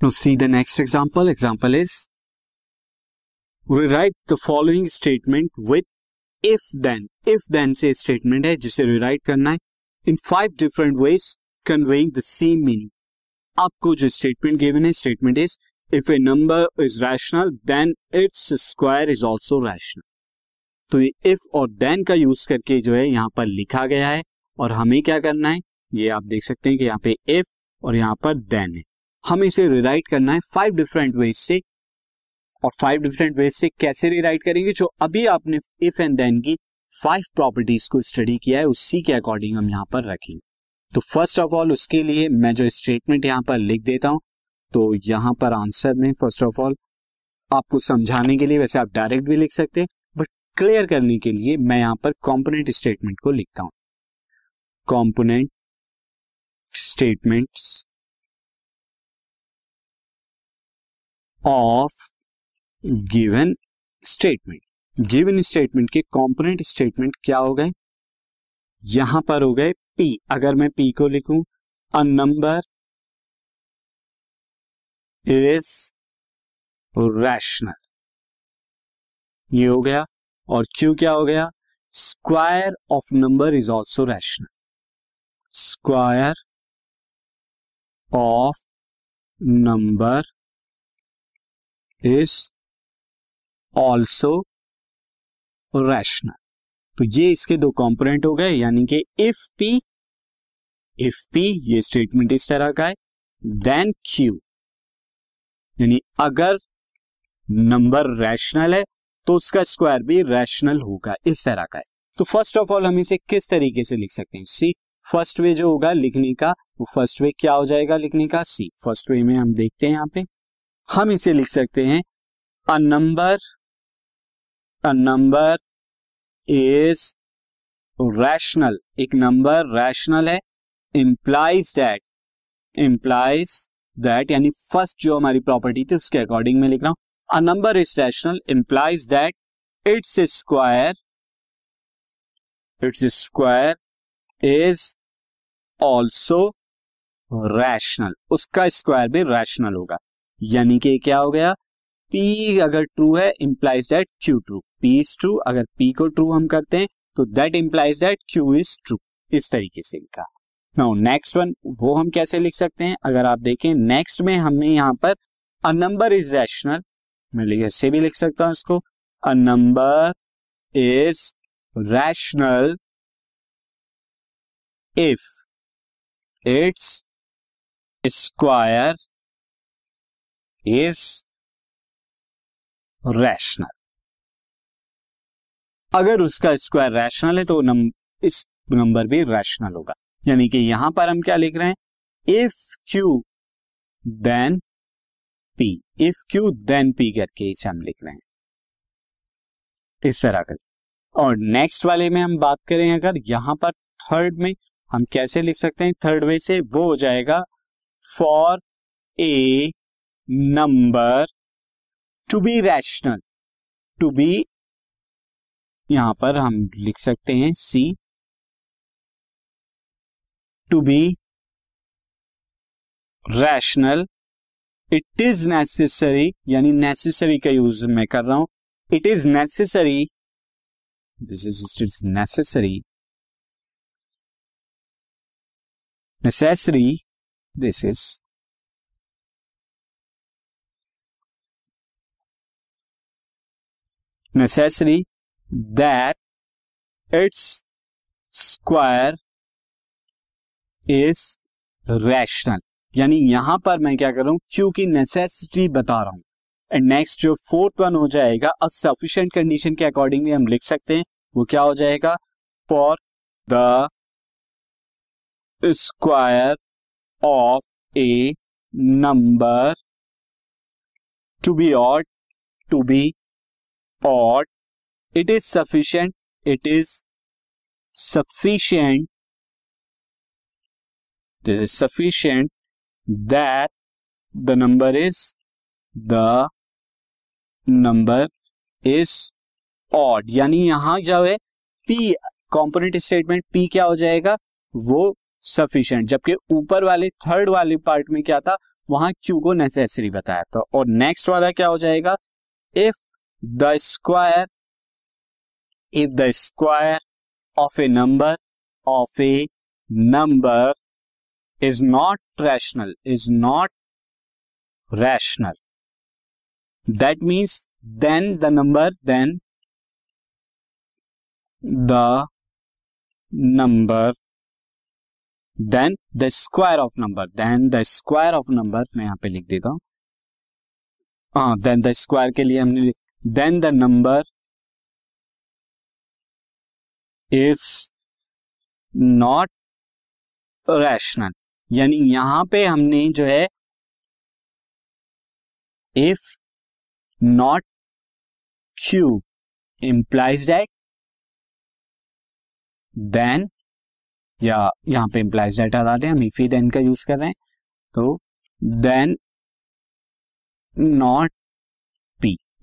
Now, see the next example. Example is, rewrite the following statement with if then. If then से statement है, जिसे rewrite करना है. In five different ways conveying the same meaning आपको जो statement given है statement is if a number is rational then its square is also rational तो ये इफ़ और देन का यूज़ करके जो है, यहाँ पर लिखा गया है. और हमें क्या करना है? ये आप देख सकते हैं कि यहाँ पे इफ़ और यहाँ पर देन है। हमें इसे रिराइट करना है फाइव डिफरेंट वेज से। और फाइव डिफरेंट वेज से कैसे रिराइट करेंगे? जो अभी आपने इफ़ एंड देन की फाइव प्रॉपर्टीज़ को स्टडी किया है, उसी के अकॉर्डिंग हम यहाँ पर रखेंगे। तो फ़र्स्ट ऑफ़ ऑल उसके लिए मैं जो स्टेटमेंट यहाँ पर लिख देता हूँ तो यहाँ पर आंसर में फ़र्स्ट ऑफ़ ऑल आपको समझाने के लिए वैसे आप डायरेक्ट भी लिख सकते हैं बट क्लियर करने के लिए मैं यहाँ पर कॉम्पोनेंट स्टेटमेंट को लिखता हूँ। Component statements of given statement given statement के कंपोनेंट स्टेटमेंट क्या हो गए? यहाँ पर हो गए पी अगर मैं पी को लिखूं अ नंबर इज़ रैशनल ये हो गया और क्यू क्या हो गया? Square of number is also rational square of number is also rational तो ये इसके दो कंपोनेंट हो गए, यानी कि इफ़ पी इफ़ पी ये स्टेटमेंट इस तरह का है देन क्यू यानी अगर नंबर रैशनल है तो उसका स्क्वायर भी रैशनल होगा, इस तरह का है। तो फ़र्स्ट ऑफ़ ऑल हम इसे किस तरीके से लिख सकते हैं? सी फ़र्स्ट वे जो होगा लिखने का, वो फ़र्स्ट वे क्या हो जाएगा लिखने का? सी फ़र्स्ट वे में हम देखते हैं यहाँ पे। हम इसे लिख सकते हैं। A number a number is rational एक नंबर रैशनल है। इंप्लाइज दैट इंप्लाइज दैट यानी फ़र्स्ट जो हमारी प्रॉपर्टी थी, उसके अकॉर्डिंग में लिख रहा हूँ। A number is rational implies that its square its square is also rational उसका स्क्वायर भी रैशनल होगा। यानी कि क्या हो गया? P अगर ट्रू है implies that Q true P is true अगर P को ट्रू हम करते हैं तो that implies that Q is true इस तरीके से लिखा। नो नेक्स्ट वन वो हम कैसे लिख सकते हैं? अगर आप देखें नेक्स्ट में हमें यहाँ पर अ नंबर इज़ रैशनल मैं ऐसे भी लिख सकता हूँ इसको। A number is rational if its square is rational अगर उसका स्क्वायर रैशनल है तो इस नंबर भी रैशनल होगा। यानी कि यहाँ पर हम क्या लिख रहे हैं? If Q then P if Q then P करके इसे हम लिख रहे हैं। इस तरह कर और नेक्स्ट वाले में हम बात करें अगर यहाँ पर थर्ड में, हम कैसे लिख सकते हैं? थर्ड वे से वो हो जाएगा for a number to be rational. To be, यहाँ पर हम लिख सकते हैं सी। To be rational, it is necessary, यानी नेसेसरी का यूज़ मैं कर रहा हूँ। It is necessary, this is, it is necessary. Necessary, this is necessary that its square is rational यानी यहाँ पर मैं क्या कर? रहा हूँ क्योंकि नेसेसिटी बता रहा हूँ। एंड नेक्स्ट जो फोर्थ वन हो जाएगा अब सफिशियंट कंडीशन के अकॉर्डिंगली हम लिख सकते हैं। वो क्या हो जाएगा? For the square of a number to be odd to be और it is sufficient it is sufficient this is sufficient that the number is the number is odd यानी यहाँ जो है पी कॉम्पोनेंट स्टेटमेंट पी क्या हो जाएगा? वो sufficient जबकि ऊपर वाले थर्ड वाले पार्ट में क्या था? वहाँ क्यू को नेसेसरी बताया था। और नेक्स्ट वाला क्या हो जाएगा? If the square if the square of a number of a number is not rational is not rational that means then the number then the number then the square of number then the square of number मैं यहाँ पे लिख देता हूँ। Then the square के लिए हमने then the number is not rational यानी यहाँ पे हमने जो है if not Q implies that then या यहाँ पे इंप्लाइज डेटा डालते हैं, हम इफी देन का यूज़ कर रहे हैं तो देन नॉट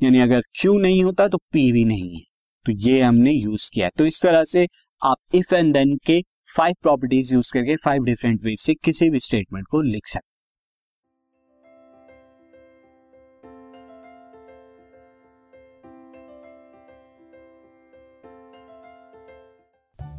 यानी अगर क्यू नहीं होता तो पी भी नहीं है। तो ये हमने यूज़ किया। तो इस तरह से आप इफ़ एंड देन के फाइव प्रॉपर्टीज़ यूज़ करके फाइव डिफरेंट वे से किसी भी स्टेटमेंट को लिख सकते